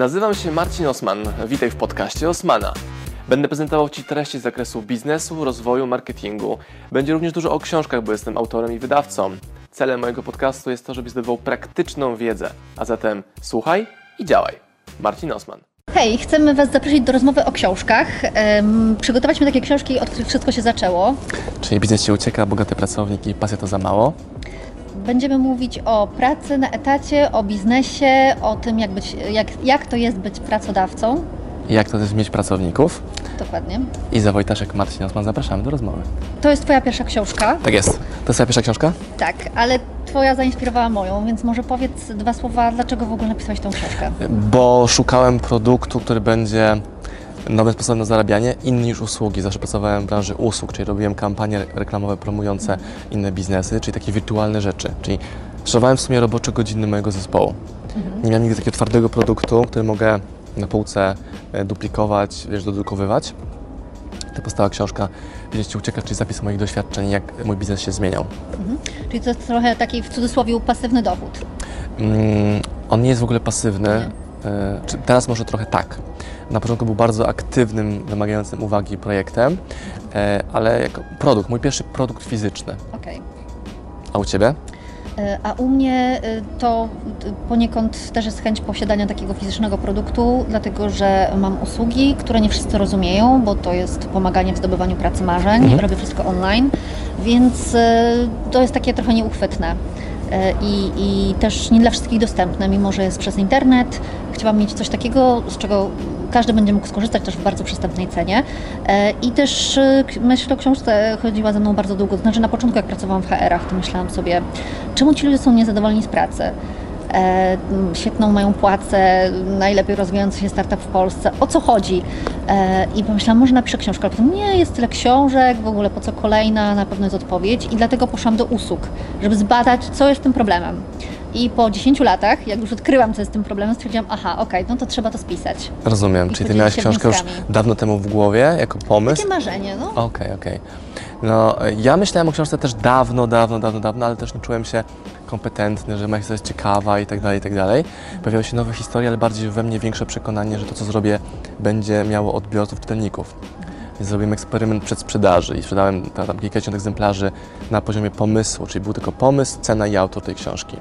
Nazywam się Marcin Osman. Witaj w podcaście Osmana. Będę prezentował Ci treści z zakresu biznesu, rozwoju, marketingu. Będzie również dużo o książkach, bo jestem autorem i wydawcą. Celem mojego podcastu jest to, żebyś zdobywał praktyczną wiedzę. A zatem słuchaj i działaj. Marcin Osman. Hej, chcemy Was zaprosić do rozmowy o książkach. Um, przygotowaliśmy takie książki, od których wszystko się zaczęło. Czyli biznes się ucieka, bogaty pracownik i pasja to za mało? Będziemy mówić o pracy na etacie, o biznesie, o tym, jak, być, jak, jak to jest być pracodawcą. Jak to jest mieć pracowników? Dokładnie. I za Wojtaszek Marcin Osman zapraszamy do rozmowy. To jest Twoja pierwsza książka. Tak jest. To jest Twoja pierwsza książka? Tak, ale Twoja zainspirowała moją, więc może powiedz dwa słowa, dlaczego w ogóle napisałeś tą książkę? Bo szukałem produktu, który będzie nowym sposobem na zarabianie, inny niż usługi. Zawsze pracowałem w branży usług, czyli robiłem kampanie reklamowe promujące inne biznesy, czyli takie wirtualne rzeczy. Czyli szarowałem w sumie robocze godziny mojego zespołu. Nie miałem nigdy takiego twardego produktu, który mogę na półce e, duplikować, wiesz, dodrukowywać. To powstała książka Wiedzieć ucieka, czyli zapis moich doświadczeń, jak mój biznes się zmieniał. Czyli to jest trochę taki w cudzysłowie pasywny dochód. Mm, on nie jest w ogóle pasywny. E, czy teraz może trochę tak. Na początku był bardzo aktywnym, wymagającym uwagi projektem, e, ale jako produkt, mój pierwszy produkt fizyczny. Okej. A u Ciebie? E, A u mnie e, to e, poniekąd też jest chęć posiadania takiego fizycznego produktu, dlatego że mam usługi, które nie wszyscy rozumieją, bo to jest pomaganie w zdobywaniu pracy marzeń, Mhm. robię wszystko online, więc e, to jest takie trochę nieuchwytne. E, I, I też nie dla wszystkich dostępne, mimo że jest przez internet. Chciałam mieć coś takiego, z czego każdy będzie mógł skorzystać też w bardzo przystępnej cenie. E, I też e, myśl o książce chodziła ze mną bardzo długo. Znaczy na początku jak pracowałam w HR-ach, to myślałam sobie, czemu ci ludzie są niezadowoleni z pracy? E, świetną mają płacę, najlepiej rozwijający się startup w Polsce. O co chodzi? I pomyślałam, może napiszę książkę, ale nie, jest tyle książek, w ogóle po co kolejna, na pewno jest odpowiedź. I dlatego poszłam do usług, żeby zbadać, co jest tym problemem. I po 10 latach, jak już odkryłam, co jest tym problemem, stwierdziłam, aha, okej, no to trzeba to spisać. Rozumiem. I Czyli Ty się książkę już wnioskami. dawno temu w głowie, jako pomysł? Takie marzenie, no. Okej, okej. No, ja myślałem o książce też dawno, dawno, dawno, dawno, ale też nie czułem się kompetentny, że historia jest ciekawa i tak dalej, i tak dalej. Pojawiały się nowe historie, ale bardziej we mnie większe przekonanie, że to, co zrobię, będzie miało odbiorców, czytelników. Więc zrobiłem eksperyment przedsprzedaży i sprzedałem ta- tam kilkadziesiąt egzemplarzy na poziomie pomysłu, czyli był tylko pomysł, cena i autor tej książki.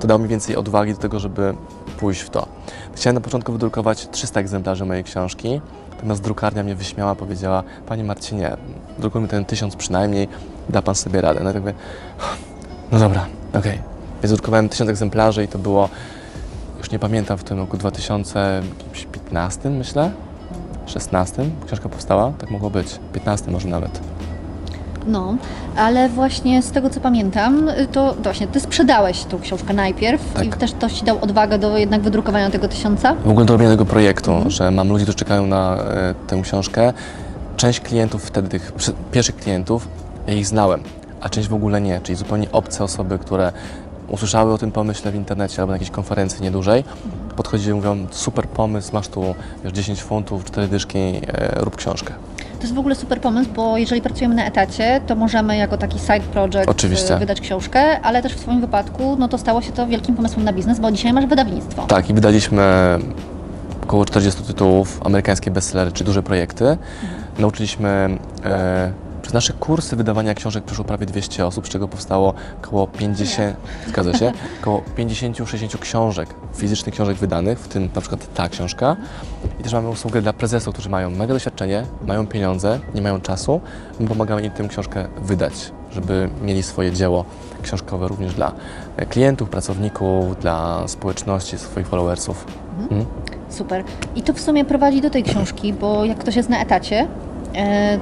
To dało mi więcej odwagi do tego, żeby pójść w to. Chciałem na początku wydrukować 300 egzemplarzy mojej książki, natomiast drukarnia mnie wyśmiała, powiedziała, Panie Marcinie, drukujmy ten tysiąc przynajmniej, da Pan sobie radę. No i tak mówię, no dobra, okej. Więc drukowałem tysiąc egzemplarzy i to było, już nie pamiętam, w tym roku 2015 myślę, 16 książka powstała, tak mogło być, 15 może nawet. No, ale właśnie z tego co pamiętam, to właśnie ty sprzedałeś tą książkę najpierw Tak. i też to ci dał odwagę do jednak wydrukowania tego tysiąca. W ogóle do robienia tego projektu, że mam ludzi, którzy czekają na e, tę książkę. Część klientów wtedy, tych pierwszych klientów, ja ich znałem, a część w ogóle nie, czyli zupełnie obce osoby, które usłyszały o tym pomyśle w internecie albo na jakiejś konferencji niedużej, podchodziły i mówią, super pomysł, masz tu wiesz, 10 funtów, 4 dyszki, e, rób książkę. To jest w ogóle super pomysł, bo jeżeli pracujemy na etacie, to możemy jako taki side project Oczywiście. y, wydać książkę, ale też w Twoim wypadku no to stało się to wielkim pomysłem na biznes, bo dzisiaj masz wydawnictwo. Tak, i wydaliśmy około 40 tytułów, amerykańskie bestsellery czy duże projekty. Nauczyliśmy, e, przez nasze kursy wydawania książek przeszło prawie 200 osób, z czego powstało około 50, zgadza się, około 50-60 książek, fizycznych książek wydanych, w tym na przykład ta książka. I też mamy usługę dla prezesów, którzy mają mega doświadczenie, mają pieniądze, nie mają czasu. My pomagamy im tę książkę wydać, żeby mieli swoje dzieło książkowe również dla klientów, pracowników, dla społeczności, swoich followersów. Mhm. Super. I to w sumie prowadzi do tej książki, bo jak ktoś jest na etacie,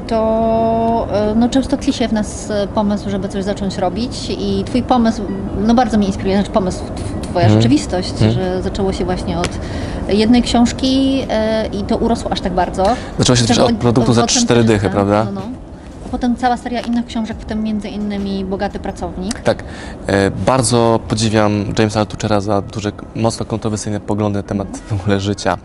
to e, no, często tli się w nas e, pomysł, żeby coś zacząć robić i Twój pomysł, no bardzo mnie inspiruje, znaczy pomysł, tw- Twoja Mhm. rzeczywistość, Mhm. że zaczęło się właśnie od jednej książki e, i to urosło aż tak bardzo. Zaczęło się też od produktu za 4 dychy, prawda? No, no. A potem cała seria innych książek, w tym między innymi Bogaty Pracownik. Tak. E, bardzo podziwiam Jamesa Altuchera za duże, mocno kontrowersyjne poglądy na temat w ogóle życia.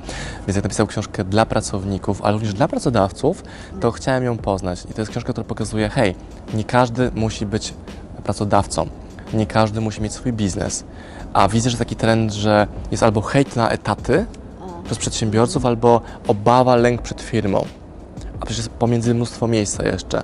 Więc jak napisał książkę dla pracowników, ale również dla pracodawców, to chciałem ją poznać. I to jest książka, która pokazuje, hej, nie każdy musi być pracodawcą. Nie każdy musi mieć swój biznes. A widzę, że taki trend, że jest albo hejt na etaty, przez przedsiębiorców albo obawa, lęk przed firmą. A przecież pomiędzy mnóstwo miejsca jeszcze.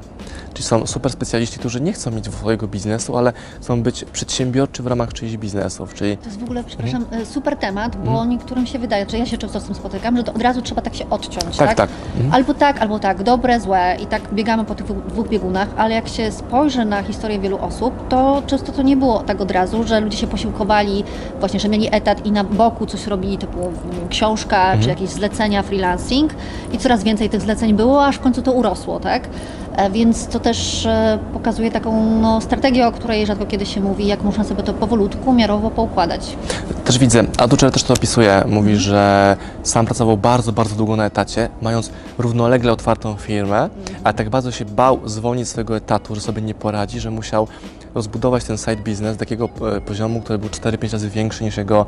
Czyli są super specjaliści, którzy nie chcą mieć swojego biznesu, ale chcą być przedsiębiorczy w ramach czyichś biznesów. Czyli To jest w ogóle, przepraszam, e, super temat, bo Mhm. niektórym się wydaje, że ja się często z tym spotykam, że to od razu trzeba tak się odciąć, tak, tak? tak. Mhm. Albo tak, albo tak, dobre, złe i tak biegamy po tych dwóch biegunach, ale jak się spojrzy na historię wielu osób, to często to nie było tak od razu, że ludzie się posiłkowali właśnie, że mieli etat i na boku coś robili, typu wiem, książka Mhm. czy jakieś zlecenia, freelancing i coraz więcej tych zleceń było, aż w końcu to urosło, tak? E, Więc to też e, pokazuje taką no, strategię, o której rzadko kiedy się mówi, jak można sobie to powolutku, miarowo poukładać. Też widzę, a Duczer też to opisuje, mówi, że sam pracował bardzo, bardzo długo na etacie, mając równolegle otwartą firmę, a tak bardzo się bał zwolnić swojego etatu, że sobie nie poradzi, że musiał rozbudować ten side business do takiego e, poziomu, który był 4-5 razy większy niż jego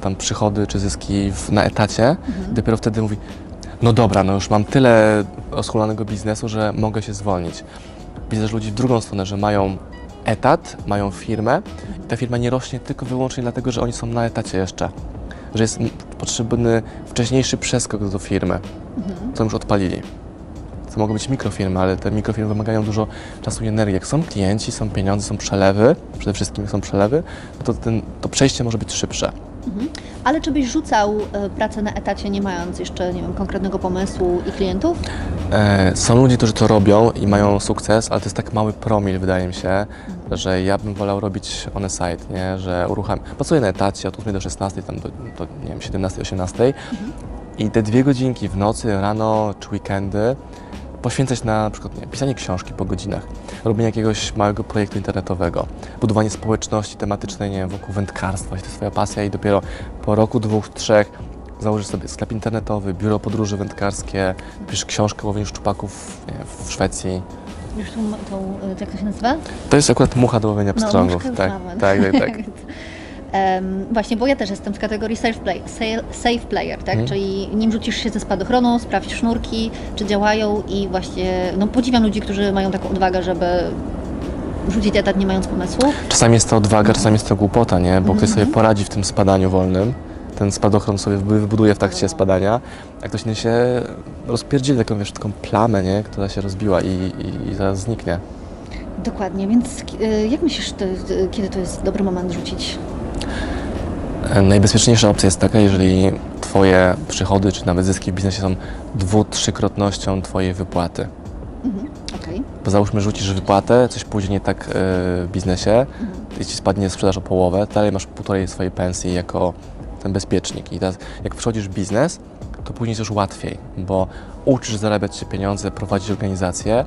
tam przychody czy zyski w, na etacie. I dopiero wtedy mówi, no dobra, no już mam tyle rozchulanego biznesu, że mogę się zwolnić. Widzę też ludzi w drugą stronę, że mają etat, mają firmę i ta firma nie rośnie tylko wyłącznie dlatego, że oni są na etacie jeszcze. Że jest potrzebny wcześniejszy przeskok do firmy, co już odpalili. To mogą być mikrofirmy, ale te mikrofirmy wymagają dużo czasu i energii. Jak są klienci, są pieniądze, są przelewy, przede wszystkim są przelewy, no to ten, to przejście może być szybsze. Ale czy byś rzucał e, pracę na etacie, nie mając jeszcze, nie wiem, konkretnego pomysłu i klientów? E, są ludzie, którzy to robią i mają sukces, ale to jest tak mały promil, wydaje mi się, że ja bym wolał robić on site, nie? że urucham. Pracuję na etacie od 8 do 16, tam do, do nie wiem, 17, 18 i te dwie godzinki w nocy, rano czy weekendy poświęcać na, na przykład nie, pisanie książki po godzinach, robienie jakiegoś małego projektu internetowego, budowanie społeczności tematycznej, nie wiem, wokół wędkarstwa, jeśli to jest Twoja pasja i dopiero po roku, dwóch, trzech założysz sobie sklep internetowy, biuro podróży wędkarskie, piszesz książkę o łowieniu szczupaków nie, w Szwecji. Już tą, tą, jak to się nazywa? To jest akurat mucha do łowienia No, pstrągów. już tak, tak, tak, tak. Em, właśnie, bo ja też jestem z kategorii safe, play, safe, player, tak? Mhm. Czyli nim rzucisz się ze spadochronu, sprawdź sznurki, czy działają i właśnie, no podziwiam ludzi, którzy mają taką odwagę, żeby rzucić etat nie mając pomysłu. Czasami jest to odwaga, czasami jest to głupota, nie? Bo ktoś Mhm. sobie poradzi w tym spadaniu wolnym, ten spadochron sobie wybu- wybuduje w trakcie spadania, a ktoś inny się rozpierdzieli taką, wiesz, taką plamę, nie? Która się rozbiła i, i, i zaraz zniknie. Dokładnie, więc e, jak myślisz, e, kiedy to jest dobry moment rzucić? Najbezpieczniejsza opcja jest taka, jeżeli Twoje przychody czy nawet zyski w biznesie są dwu, trzykrotnością Twojej wypłaty. Mhm. Okej. Bo załóżmy, rzucisz wypłatę, coś pójdzie nie tak e, w biznesie i ci spadnie sprzedaż o połowę, dalej masz półtorej swojej pensji jako ten bezpiecznik. I teraz jak wchodzisz w biznes, to później jest już łatwiej, bo uczysz zarabiać się pieniądze, prowadzić organizację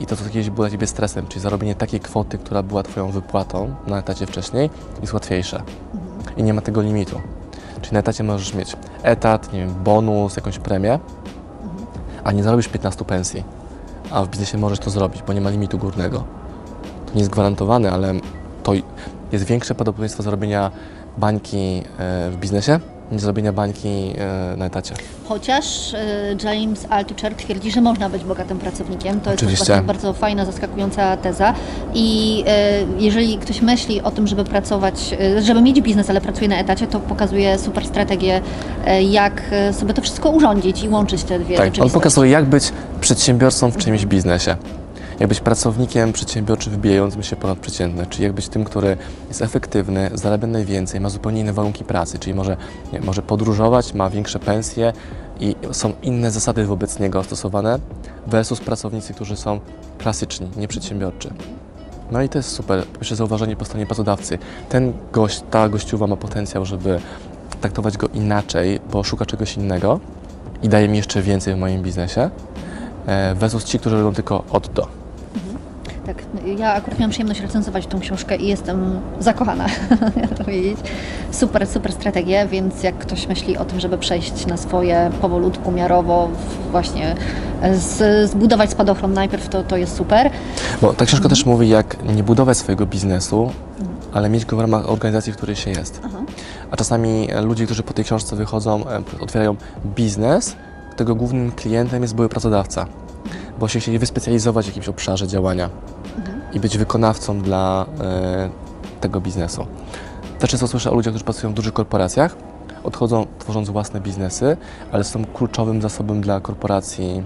i to, co kiedyś było dla Ciebie stresem, czyli zarobienie takiej kwoty, która była Twoją wypłatą na etacie wcześniej, jest łatwiejsze. I nie ma tego limitu. Czyli na etacie możesz mieć etat, nie wiem, bonus, jakąś premię, a nie zarobisz 15 pensji. A w biznesie możesz to zrobić, bo nie ma limitu górnego. To nie jest gwarantowane, ale to jest większe prawdopodobieństwo zarobienia bańki e, w biznesie niż zarobienia bańki e, na etacie. Chociaż e, James Altucher twierdzi, że można być bogatym pracownikiem. To jest Oczywiście. właśnie bardzo fajna, zaskakująca teza. I e, jeżeli ktoś myśli o tym, żeby pracować, żeby mieć biznes, ale pracuje na etacie, to pokazuje super strategię, jak sobie to wszystko urządzić i łączyć te dwie Tak, on pokazuje, jak być przedsiębiorcą w czymś biznesie. Jak być pracownikiem przedsiębiorczym wybijającym się ponad przeciętne, czyli jak być tym, który jest efektywny, zarabia najwięcej, ma zupełnie inne warunki pracy, czyli może, nie, może podróżować, ma większe pensje i są inne zasady wobec niego stosowane versus pracownicy, którzy są klasyczni, nieprzedsiębiorczy. No i to jest super. Pierwsze zauważenie po stronie pracodawcy. Ten gość, ta gościuwa ma potencjał, żeby traktować go inaczej, bo szuka czegoś innego i daje mi jeszcze więcej w moim biznesie, e, versus ci, którzy robią tylko od do. Ja akurat miałam przyjemność recenzować tą książkę i jestem zakochana, ja to powiedzieć. Super, super strategie, więc jak ktoś myśli o tym, żeby przejść na swoje powolutku, miarowo, właśnie z, zbudować spadochron najpierw, to, to jest super. Bo ta książka też mówi, jak nie budować swojego biznesu, ale mieć go w ramach organizacji, w której się jest. Aha. A czasami ludzie, którzy po tej książce wychodzą, e, otwierają biznes, tego głównym klientem jest były pracodawca, bo się chcieli wyspecjalizować w jakimś obszarze działania i być wykonawcą dla e, tego biznesu. Też często słyszę o ludziach, którzy pracują w dużych korporacjach, odchodzą tworząc własne biznesy, ale są kluczowym zasobem dla korporacji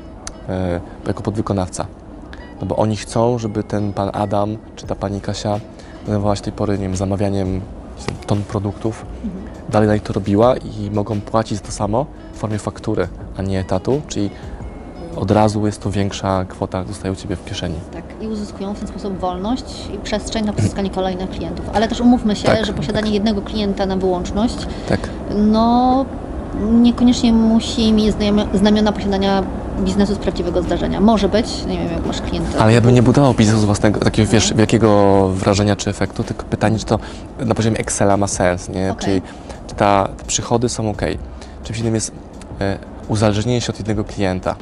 e, jako podwykonawca. No bo oni chcą, żeby ten pan Adam czy ta pani Kasia zajmowała się tej pory, nie wiem, zamawianiem ton produktów, dalej dalej to robiła i mogą płacić za to samo w formie faktury, a nie etatu, czyli od razu jest to większa kwota, zostaje u Ciebie w kieszeni. Tak, i uzyskują w ten sposób wolność i przestrzeń na pozyskanie kolejnych klientów. Ale też umówmy się, Tak, że posiadanie jednego klienta na wyłączność, Tak. no niekoniecznie musi mieć znamio- znamiona posiadania biznesu z prawdziwego zdarzenia. Może być, nie wiem jak masz klienta. Ale ja bym nie budował biznesu z własnego, takiego wiesz, wielkiego wrażenia czy efektu, tylko pytanie, czy to na poziomie Excela ma sens, nie? Okej. Czyli czy ta, te przychody są ok. Czymś innym jest e, uzależnienie się od jednego klienta.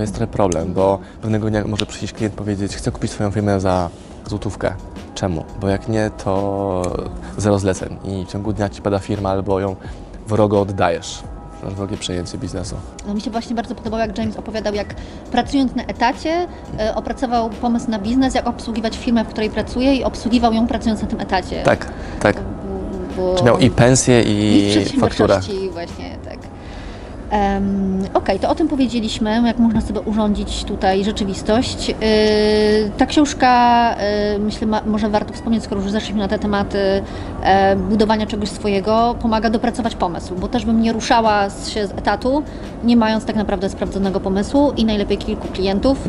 To jest trochę problem, bo pewnego dnia może przyjść klient powiedzieć, chcę kupić swoją firmę za złotówkę. Czemu? Bo jak nie, to zero zleceń i w ciągu dnia ci pada firma albo ją wrogo oddajesz. Wrogie przejęcie biznesu. No, mi się właśnie bardzo podobało, jak James opowiadał, jak pracując na etacie, e, opracował pomysł na biznes, jak obsługiwać firmę, w której pracuje i obsługiwał ją pracując na tym etacie. Tak, tak. Bo, Czy miał i pensję, i i fakturę. właśnie. Okej, to o tym powiedzieliśmy, jak można sobie urządzić tutaj rzeczywistość. Yy, ta książka, yy, myślę, może warto wspomnieć, skoro już zeszliśmy na te tematy e, budowania czegoś swojego, pomaga dopracować pomysł, bo też bym nie ruszała się z etatu, nie mając tak naprawdę sprawdzonego pomysłu i najlepiej kilku klientów,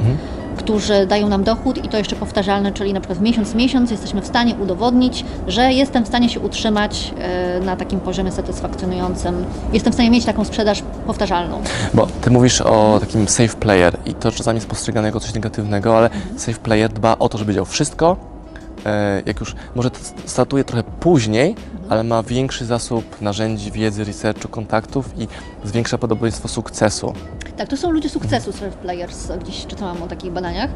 którzy dają nam dochód i to jeszcze powtarzalne, czyli na przykład w miesiąc miesiąc jesteśmy w stanie udowodnić, że jestem w stanie się utrzymać e, na takim poziomie satysfakcjonującym. Jestem w stanie mieć taką sprzedaż powtarzalną. Bo ty mówisz o takim safe player i to czasami jest postrzegane jako coś negatywnego, ale safe player dba o to, żeby wiedział wszystko. E, Jak już może startuje trochę później, ale ma większy zasób narzędzi, wiedzy, researchu, kontaktów i zwiększa podobieństwo sukcesu. Tak, to są ludzie sukcesu, self players, gdzieś czytałam o takich badaniach.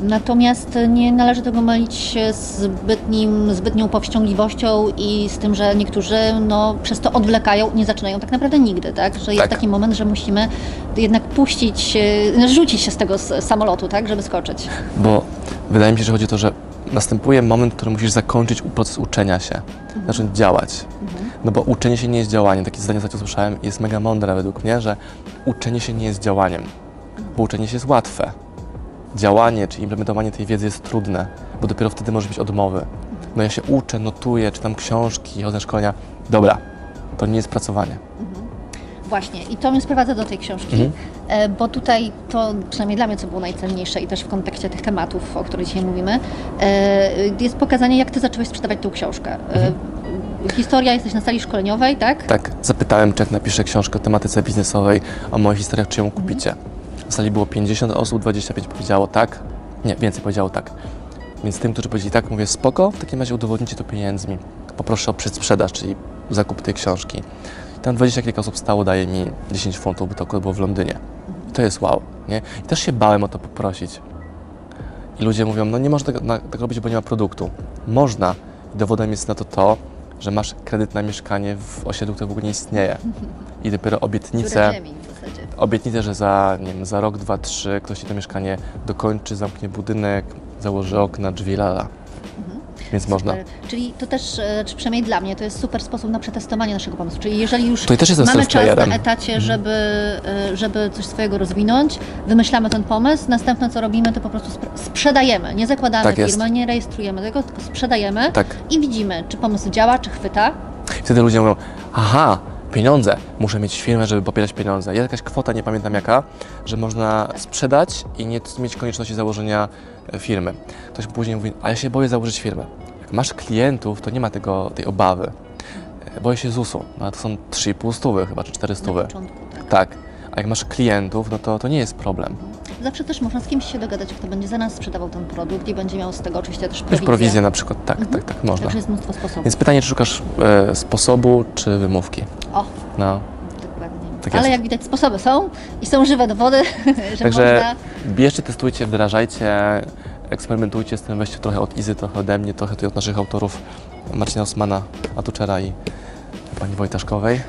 Natomiast nie należy tego mylić zbytnim, zbytnią powściągliwością i z tym, że niektórzy no, przez to odwlekają, nie zaczynają tak naprawdę nigdy, tak? Że jest Tak. taki moment, że musimy jednak puścić, e, rzucić się z tego samolotu, tak? Żeby skoczyć. Bo wydaje mi się, że chodzi o to, że następuje moment, w którym musisz zakończyć u- proces uczenia się, zacząć działać. No bo uczenie się nie jest działaniem. Takie zdanie ostatnio słyszałem i jest mega mądre według mnie, że uczenie się nie jest działaniem, bo uczenie się jest łatwe. Działanie czy implementowanie tej wiedzy jest trudne, bo dopiero wtedy może być odmowy. No ja się uczę, notuję, czytam książki, chodzę na szkolenia. Dobra, to nie jest pracowanie. Właśnie, i to mnie sprowadza do tej książki, Mhm. e, bo tutaj to, przynajmniej dla mnie, co było najcenniejsze i też w kontekście tych tematów, o których dzisiaj mówimy, e, jest pokazanie, jak Ty zacząłeś sprzedawać tą książkę. E, Historia, jesteś na sali szkoleniowej, tak? Tak, zapytałem, czy jak napiszę książkę o tematyce biznesowej, o moich historiach, czy ją kupicie. W sali było 50 osób, 25 powiedziało tak, nie, więcej powiedziało tak. Więc tym, którzy powiedzieli tak, mówię spoko, w takim razie udowodnicie to pieniędzmi. Poproszę o przedsprzedaż, czyli zakup tej książki. Tam 20 kilka osób stało, daje mi 10 funtów, bo to akurat było w Londynie. I to jest wow, nie? I też się bałem o to poprosić. I ludzie mówią, no nie można tego, tego robić, bo nie ma produktu. Można. I dowodem jest na to to, że masz kredyt na mieszkanie w osiedlu, które w ogóle nie istnieje. I dopiero obietnice, obietnicę, że za, nie wiem, za rok, dwa, trzy ktoś ci to mieszkanie dokończy, zamknie budynek, założy okna, drzwi, lala. Więc można. Super. Czyli to też, e, czy przynajmniej dla mnie, to jest super sposób na przetestowanie naszego pomysłu. Czyli jeżeli już mamy czas na etacie, żeby, e, żeby coś swojego rozwinąć, wymyślamy ten pomysł, następne co robimy, to po prostu spr- sprzedajemy. Nie zakładamy Tak firmy, nie rejestrujemy tego, tylko sprzedajemy Tak. i widzimy, czy pomysł działa, czy chwyta. Wtedy ludzie mówią, aha, pieniądze, muszę mieć firmę, żeby popierać pieniądze. Jest jakaś kwota, nie pamiętam jaka, że można sprzedać i nie mieć konieczności założenia e, firmy. Ktoś później mówi, a ja się boję założyć firmę. Jak masz klientów, to nie ma tego, tej obawy. E, Boję się ZUS-u, no, to są 3,5 stówy chyba, czy 4 Na stówy. początku, tak. Tak. A jak masz klientów, no to, to nie jest problem. Zawsze też można z kimś się dogadać, kto będzie za nas sprzedawał ten produkt i będzie miał z tego oczywiście też prowizję. prowizję na przykład, tak, tak, tak, można. Także jest mnóstwo sposobów. Więc pytanie, czy szukasz e, sposobu, czy wymówki? O, No. dokładnie. Tak Ale jak widać sposoby są i są żywe dowody, że Także można... bierzcie, testujcie, wdrażajcie, eksperymentujcie z tym, weźcie trochę od Izy, trochę ode mnie, trochę tutaj od naszych autorów Marcina Osmana, Atuczera i pani Wojtaszkowej.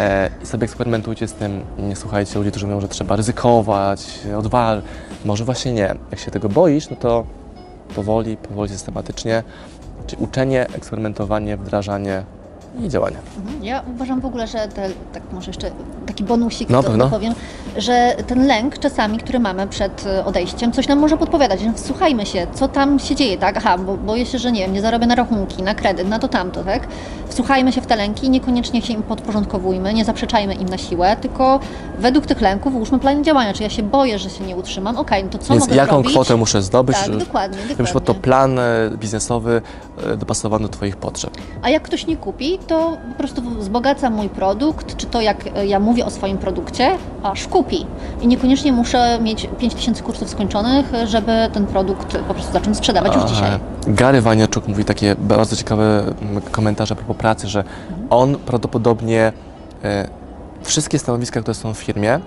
E, I sobie eksperymentujcie z tym, nie słuchajcie ludzi, którzy mówią, że trzeba ryzykować, odwal. Może właśnie nie. Jak się tego boisz, no to powoli, powoli, systematycznie, czyli uczenie, eksperymentowanie, wdrażanie i działanie. Mhm. Ja uważam w ogóle, że te, tak może jeszcze taki bonusik No, to powiem, że ten lęk czasami, który mamy przed e, odejściem, coś nam może podpowiadać. Wsłuchajmy się, co tam się dzieje, tak? Aha, bo boję się, że nie wiem, nie zarobię na rachunki, na kredyt, na to tamto, tak? Wsłuchajmy się w te lęki, niekoniecznie się im podporządkowujmy, nie zaprzeczajmy im na siłę, tylko według tych lęków ułóżmy plan działania. Czy ja się boję, że się nie utrzymam? Okej, no to co Więc mogę jaką zrobić? kwotę muszę zdobyć, Tak, dokładnie, żebyś pod to plan e, biznesowy e, dopasowany do Twoich potrzeb. A jak ktoś nie kupi, to po prostu wzbogaca mój produkt, czy to jak e, ja mówię o swoim produkcie, aż kupi. I niekoniecznie muszę mieć 5000 kursów skończonych, żeby ten produkt po prostu zacząć sprzedawać już dzisiaj. Gary Waniaczuk mówi takie bardzo ciekawe komentarze a propos pracy, że on prawdopodobnie e, wszystkie stanowiska, które są w firmie,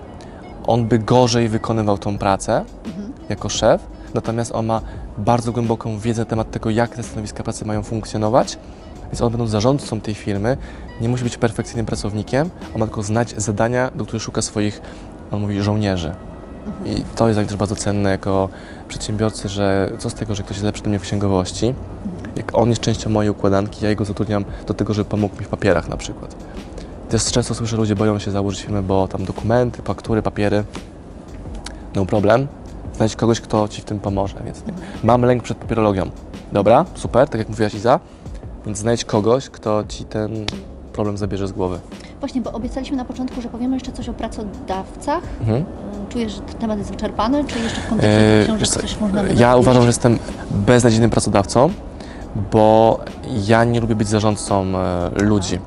on by gorzej wykonywał tą pracę jako szef, natomiast on ma bardzo głęboką wiedzę na temat tego, jak te stanowiska pracy mają funkcjonować, więc on będąc zarządcą tej firmy, nie musi być perfekcyjnym pracownikiem, on ma tylko znać zadania, do których szuka swoich, on mówi, żołnierzy. I to jest też bardzo cenne jako przedsiębiorcy, że co z tego, że ktoś jest lepszy do mnie w księgowości, jak on jest częścią mojej układanki, ja jego zatrudniam do tego, żeby pomógł mi w papierach na przykład. Też często słyszę, że ludzie boją się założyć firmę, bo tam dokumenty, faktury, papiery, no problem. Znajdź kogoś, kto Ci w tym pomoże, więc nie. Mam lęk przed papierologią. Dobra, super, tak jak mówiłaś Iza, więc znajdź kogoś, kto Ci ten problem zabierze z głowy. Właśnie, bo obiecaliśmy na początku, że powiemy jeszcze coś o pracodawcach. Mhm. Czujesz, że ten temat jest wyczerpany, czy jeszcze w kontekście Eee, książek co, coś można Ja uważam, że jestem beznadziejnym pracodawcą, bo ja nie lubię być zarządcą e, ludzi.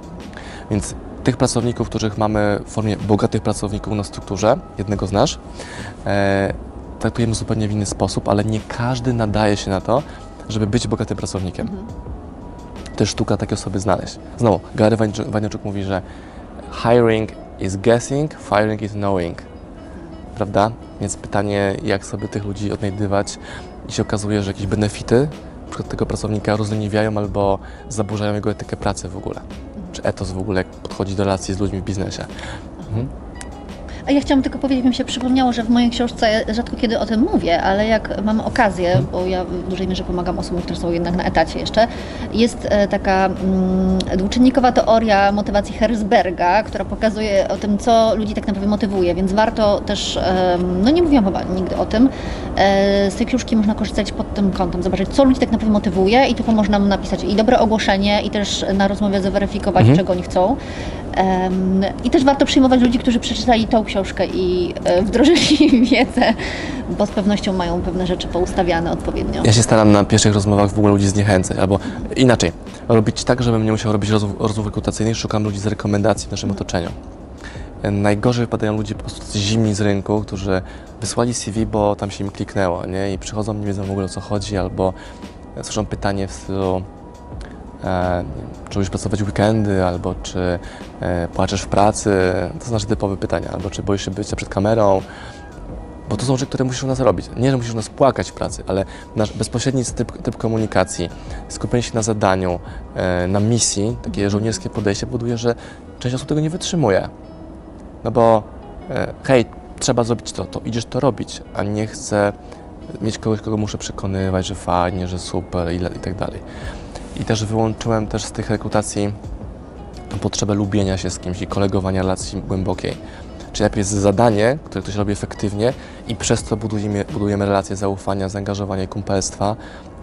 Więc tych pracowników, których mamy w formie bogatych pracowników na strukturze, jednego znasz, e, traktujemy zupełnie w inny sposób, ale nie każdy nadaje się na to, żeby być bogatym pracownikiem. Mhm. Jest sztuka takie osoby znaleźć. Znowu, Gary Waniaczuk mówi, że hiring is guessing, firing is knowing. Prawda? Więc pytanie, jak sobie tych ludzi odnajdywać i się okazuje, że jakieś benefity przykład tego pracownika rozleniwiają albo zaburzają jego etykę pracy w ogóle. Czy etos w ogóle, jak podchodzi do relacji z ludźmi w biznesie. Mhm. Ja chciałam tylko powiedzieć, mi się przypomniało, że w mojej książce rzadko kiedy o tym mówię, ale jak mam okazję, bo ja w dużej mierze pomagam osobom, które są jednak na etacie jeszcze, jest e, taka mm, dwuczynnikowa teoria motywacji Herzberga, która pokazuje o tym, co ludzi tak naprawdę motywuje, więc warto też, no nie mówiłam chyba nigdy o tym, e, z tej książki można korzystać pod tym kątem, zobaczyć, co ludzi tak naprawdę motywuje i tu pomoże nam napisać i dobre ogłoszenie, i też na rozmowie zweryfikować, Mhm. czego oni chcą. I też warto przyjmować ludzi, którzy przeczytali tą książkę i e, wdrożyli wiedzę, bo z pewnością mają pewne rzeczy poustawiane odpowiednio. Ja się staram na pierwszych rozmowach w ogóle ludzi zniechęcać, albo inaczej, robić tak, żebym nie musiał robić rozmów, rozmów rekrutacyjnych, szukam ludzi z rekomendacji w naszym otoczeniu. Najgorzej wypadają ludzie po prostu zimni z rynku, którzy wysłali CV, bo tam się im kliknęło, nie? I przychodzą, nie wiedzą w ogóle o co chodzi, albo słyszą pytanie w stylu czy lubisz pracować w weekendy, albo czy e, płaczesz w pracy, to są nasze typowe pytania, albo czy boisz się bycia przed kamerą, bo to są rzeczy, które musisz u nas robić. Nie, że musisz u nas płakać w pracy, ale nasz bezpośredni typ, typ komunikacji, skupienie się na zadaniu, e, na misji, takie żołnierskie podejście powoduje, że część osób tego nie wytrzymuje. No bo e, hej, trzeba zrobić to, to idziesz to robić, a nie chcę mieć kogoś, kogo muszę przekonywać, że fajnie, że super i tak dalej. I też wyłączyłem też z tych rekrutacji potrzebę lubienia się z kimś i kolegowania relacji głębokiej. Czyli najpierw jest zadanie, które ktoś robi efektywnie i przez to budujemy, budujemy relacje zaufania, zaangażowania i kumpelstwa,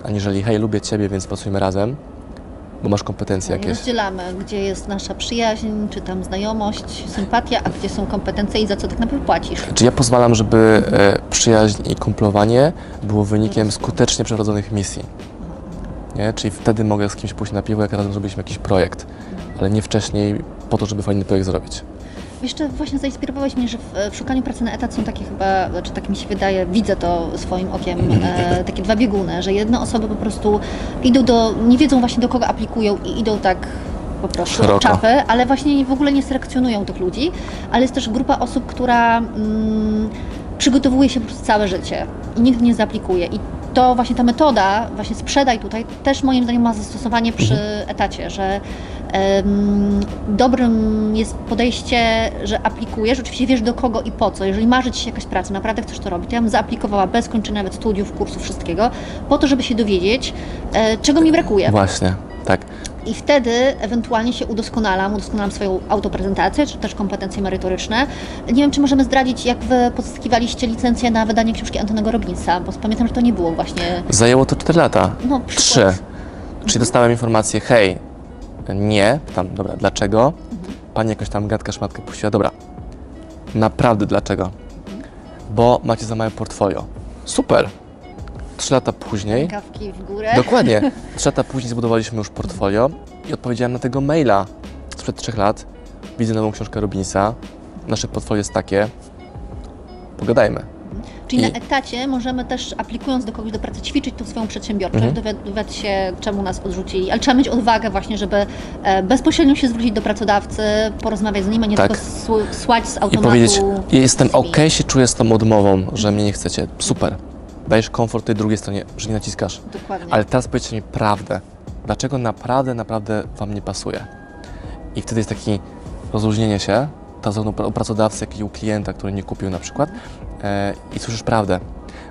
aniżeli hej, lubię Ciebie, więc pracujmy razem, bo masz kompetencje I jakieś. rozdzielamy, gdzie jest nasza przyjaźń, czy tam znajomość, sympatia, a gdzie są kompetencje i za co tak naprawdę płacisz. Czy ja pozwalam, żeby e, przyjaźń i kumplowanie było wynikiem skutecznie przeprowadzonych misji? Nie? Czyli wtedy mogę z kimś pójść na piwo, jak razem zrobiliśmy jakiś projekt, ale nie wcześniej po to, żeby fajny projekt zrobić. Jeszcze właśnie zainspirowałeś mnie, że w, szukaniu pracy na etat są takie chyba, czy tak mi się wydaje, widzę to swoim okiem, e, takie dwa bieguny, że jedne osoby po prostu idą do, nie wiedzą właśnie do kogo aplikują i idą tak po prostu Szeroko. czapy, ale właśnie w ogóle nie selekcjonują tych ludzi, ale jest też grupa osób, która mm, przygotowuje się po prostu całe życie i nigdy nie zaaplikuje i to właśnie ta metoda, właśnie sprzedaj tutaj, też moim zdaniem ma zastosowanie przy etacie, że em, dobrym jest podejście, że aplikujesz, oczywiście wiesz do kogo i po co. Jeżeli marzy Ci się jakaś praca, naprawdę chcesz to robić, to ja bym zaaplikowała bez kończenia nawet studiów, kursów, wszystkiego, po to, żeby się dowiedzieć, e, czego mi brakuje. Właśnie, tak. I wtedy ewentualnie się udoskonalam, udoskonalam swoją autoprezentację, czy też kompetencje merytoryczne. Nie wiem, czy możemy zdradzić, jak Wy pozyskiwaliście licencję na wydanie książki Antonego Robinsa, bo pamiętam, że to nie było właśnie... Zajęło to 4 lata. No, Trzy. przykład. Czyli dostałem informację, hej, nie, tam, dobra, dlaczego? Pani jakąś tam gadkę, szmatkę puściła, dobra. Naprawdę dlaczego? Bo macie za małe portfolio. Super. Trzy lata później, Kawki w górę. dokładnie, trzy lata później zbudowaliśmy już portfolio i odpowiedziałem na tego maila sprzed trzech lat. Widzę nową książkę Robinsa, nasze portfolio jest takie, pogadajmy. Czyli na I- etacie możemy też, aplikując do kogoś do pracy, ćwiczyć tą swoją przedsiębiorczość, Mhm. się, czemu nas odrzucili. Ale trzeba mieć odwagę właśnie, żeby e, bezpośrednio się zwrócić do pracodawcy, porozmawiać z nim, a nie Tak. tylko sł- słać z I automatu. powiedzieć, jestem ok, się czuję z tą odmową, że mnie nie chcecie. Super. Dajesz komfort tej drugiej stronie, że nie naciskasz. Dokładnie. Ale teraz powiedzcie mi prawdę. Dlaczego naprawdę, naprawdę Wam nie pasuje? I wtedy jest takie rozluźnienie się, zarówno u pracodawcy, jak i u klienta, który nie kupił na przykład e, i słyszysz prawdę.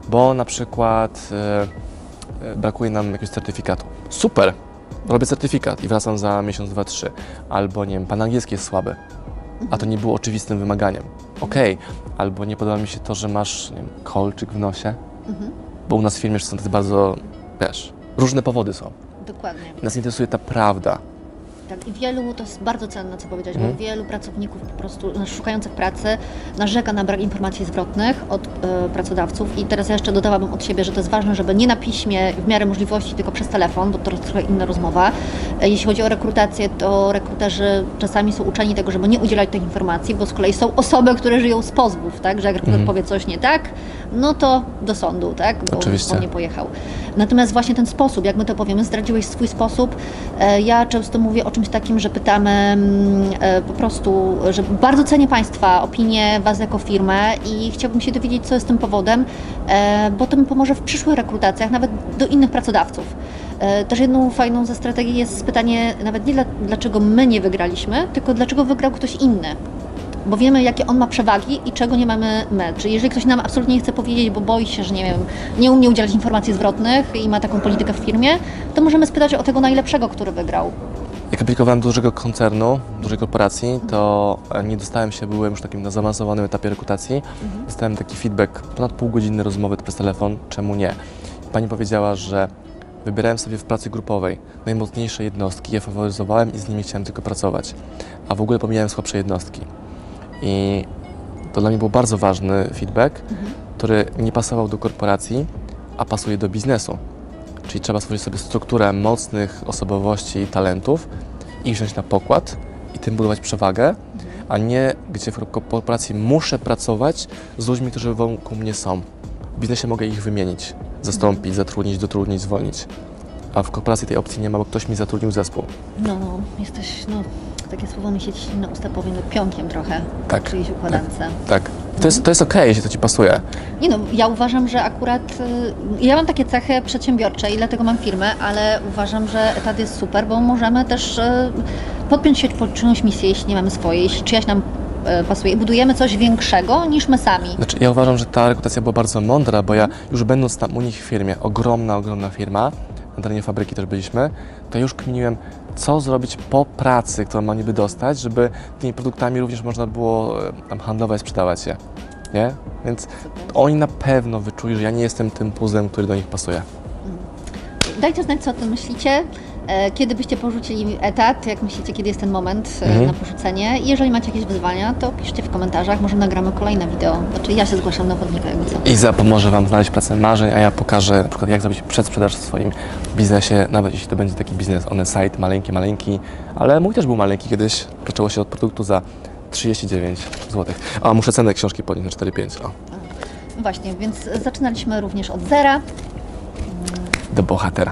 Bo na przykład e, e, brakuje nam jakiegoś certyfikatu. Super! Robię certyfikat i wracam za miesiąc, dwa, trzy. Albo nie wiem, pan angielski jest słaby, a to nie było oczywistym wymaganiem. Okej, albo nie podoba mi się to, że masz nie wiem, kolczyk w nosie, Mhm. bo u nas w firmie są tacy bardzo, wiesz, różne powody są. Dokładnie. Nas interesuje ta prawda. Tak, i wielu, to jest bardzo cenne, co powiedziałeś, Mhm. bo wielu pracowników po prostu no, szukających pracy narzeka na brak informacji zwrotnych od e, pracodawców i teraz ja jeszcze dodałabym od siebie, że to jest ważne, żeby nie na piśmie w miarę możliwości, tylko przez telefon, bo to jest trochę inna rozmowa. E, jeśli chodzi o rekrutację, to rekruterzy czasami są uczeni tego, żeby nie udzielać tych informacji, bo z kolei są osoby, które żyją z pozwów, tak, że jak rekruter Mhm. powie coś nie tak, no to do sądu, tak, bo Oczywiście. on nie pojechał. Natomiast właśnie ten sposób, jak my to powiemy, zdradziłeś swój sposób. E, Ja często mówię o czymś takim, że pytamy mm, e, po prostu, że bardzo cenię Państwa opinię, Was jako firmę i chciałbym się dowiedzieć, co jest tym powodem, e, bo to mi pomoże w przyszłych rekrutacjach, nawet do innych pracodawców. Też jedną fajną ze strategii jest pytanie nawet nie dla, dlaczego my nie wygraliśmy, tylko dlaczego wygrał ktoś inny bo wiemy, jakie on ma przewagi i czego nie mamy my. Czyli jeżeli ktoś nam absolutnie nie chce powiedzieć, bo boi się, że nie wiem, nie umie udzielać informacji zwrotnych i ma taką politykę w firmie, to możemy spytać o tego najlepszego, który wygrał. Jak aplikowałem do dużego koncernu, dużej korporacji, to e, nie dostałem się, byłem już takim na zaawansowanym etapie rekrutacji. Dostałem taki feedback, ponad pół godziny rozmowy przez telefon, czemu nie. Pani powiedziała, że wybierałem sobie w pracy grupowej najmocniejsze jednostki, je faworyzowałem i z nimi chciałem tylko pracować, a w ogóle pomijałem słabsze jednostki. I to dla mnie był bardzo ważny feedback, który nie pasował do korporacji, a pasuje do biznesu. Czyli trzeba stworzyć sobie strukturę mocnych osobowości i talentów, ich wziąć na pokład i tym budować przewagę, a nie gdzie w korporacji muszę pracować z ludźmi, którzy wokół mnie są. W biznesie mogę ich wymienić, zastąpić, zatrudnić, dotrudnić, zwolnić. A w korporacji tej opcji nie ma, bo ktoś mi zatrudnił zespół. No, no, jesteś, no, takie słowo mi się ci na usta powie, no, pionkiem trochę Tak, w czyjejś układance. Tak. To jest, to jest okej, jeśli to ci pasuje. Nie no, ja uważam, że akurat y, ja mam takie cechy przedsiębiorcze i dlatego mam firmę, ale uważam, że etat jest super, bo możemy też y, podpiąć się pod czyjąś misję, jeśli nie mamy swojej, jeśli czyjaś nam y, pasuje budujemy coś większego niż my sami. Znaczy, ja uważam, że ta rekrutacja była bardzo mądra, bo ja już będąc tam u nich w firmie, ogromna, ogromna firma, na terenie fabryki też byliśmy, to już kminiłem, co zrobić po pracy, którą ma niby dostać, żeby tymi produktami również można było e, tam handlować, sprzedawać je. Nie? Więc oni na pewno wyczuli, że ja nie jestem tym puzzlem, który do nich pasuje. Dajcie znać, co o tym myślicie. E, Kiedy byście porzucili etat? Jak myślicie, kiedy jest ten moment e, Mhm. na porzucenie? Jeżeli macie jakieś wyzwania, to piszcie w komentarzach, może nagramy kolejne wideo. Znaczy ja się zgłaszam na chodnika, jakby co. Iza pomoże Wam znaleźć pracę marzeń, a ja pokażę na przykład jak zrobić przedsprzedaż w swoim biznesie, nawet jeśli to będzie taki biznes on site, maleńki, maleńki, ale mój też był maleńki kiedyś, zaczęło się od produktu za 39 zł. A muszę cenę książki podnieść na 4,5. O, No Właśnie, więc zaczynaliśmy również od zera. do bohatera.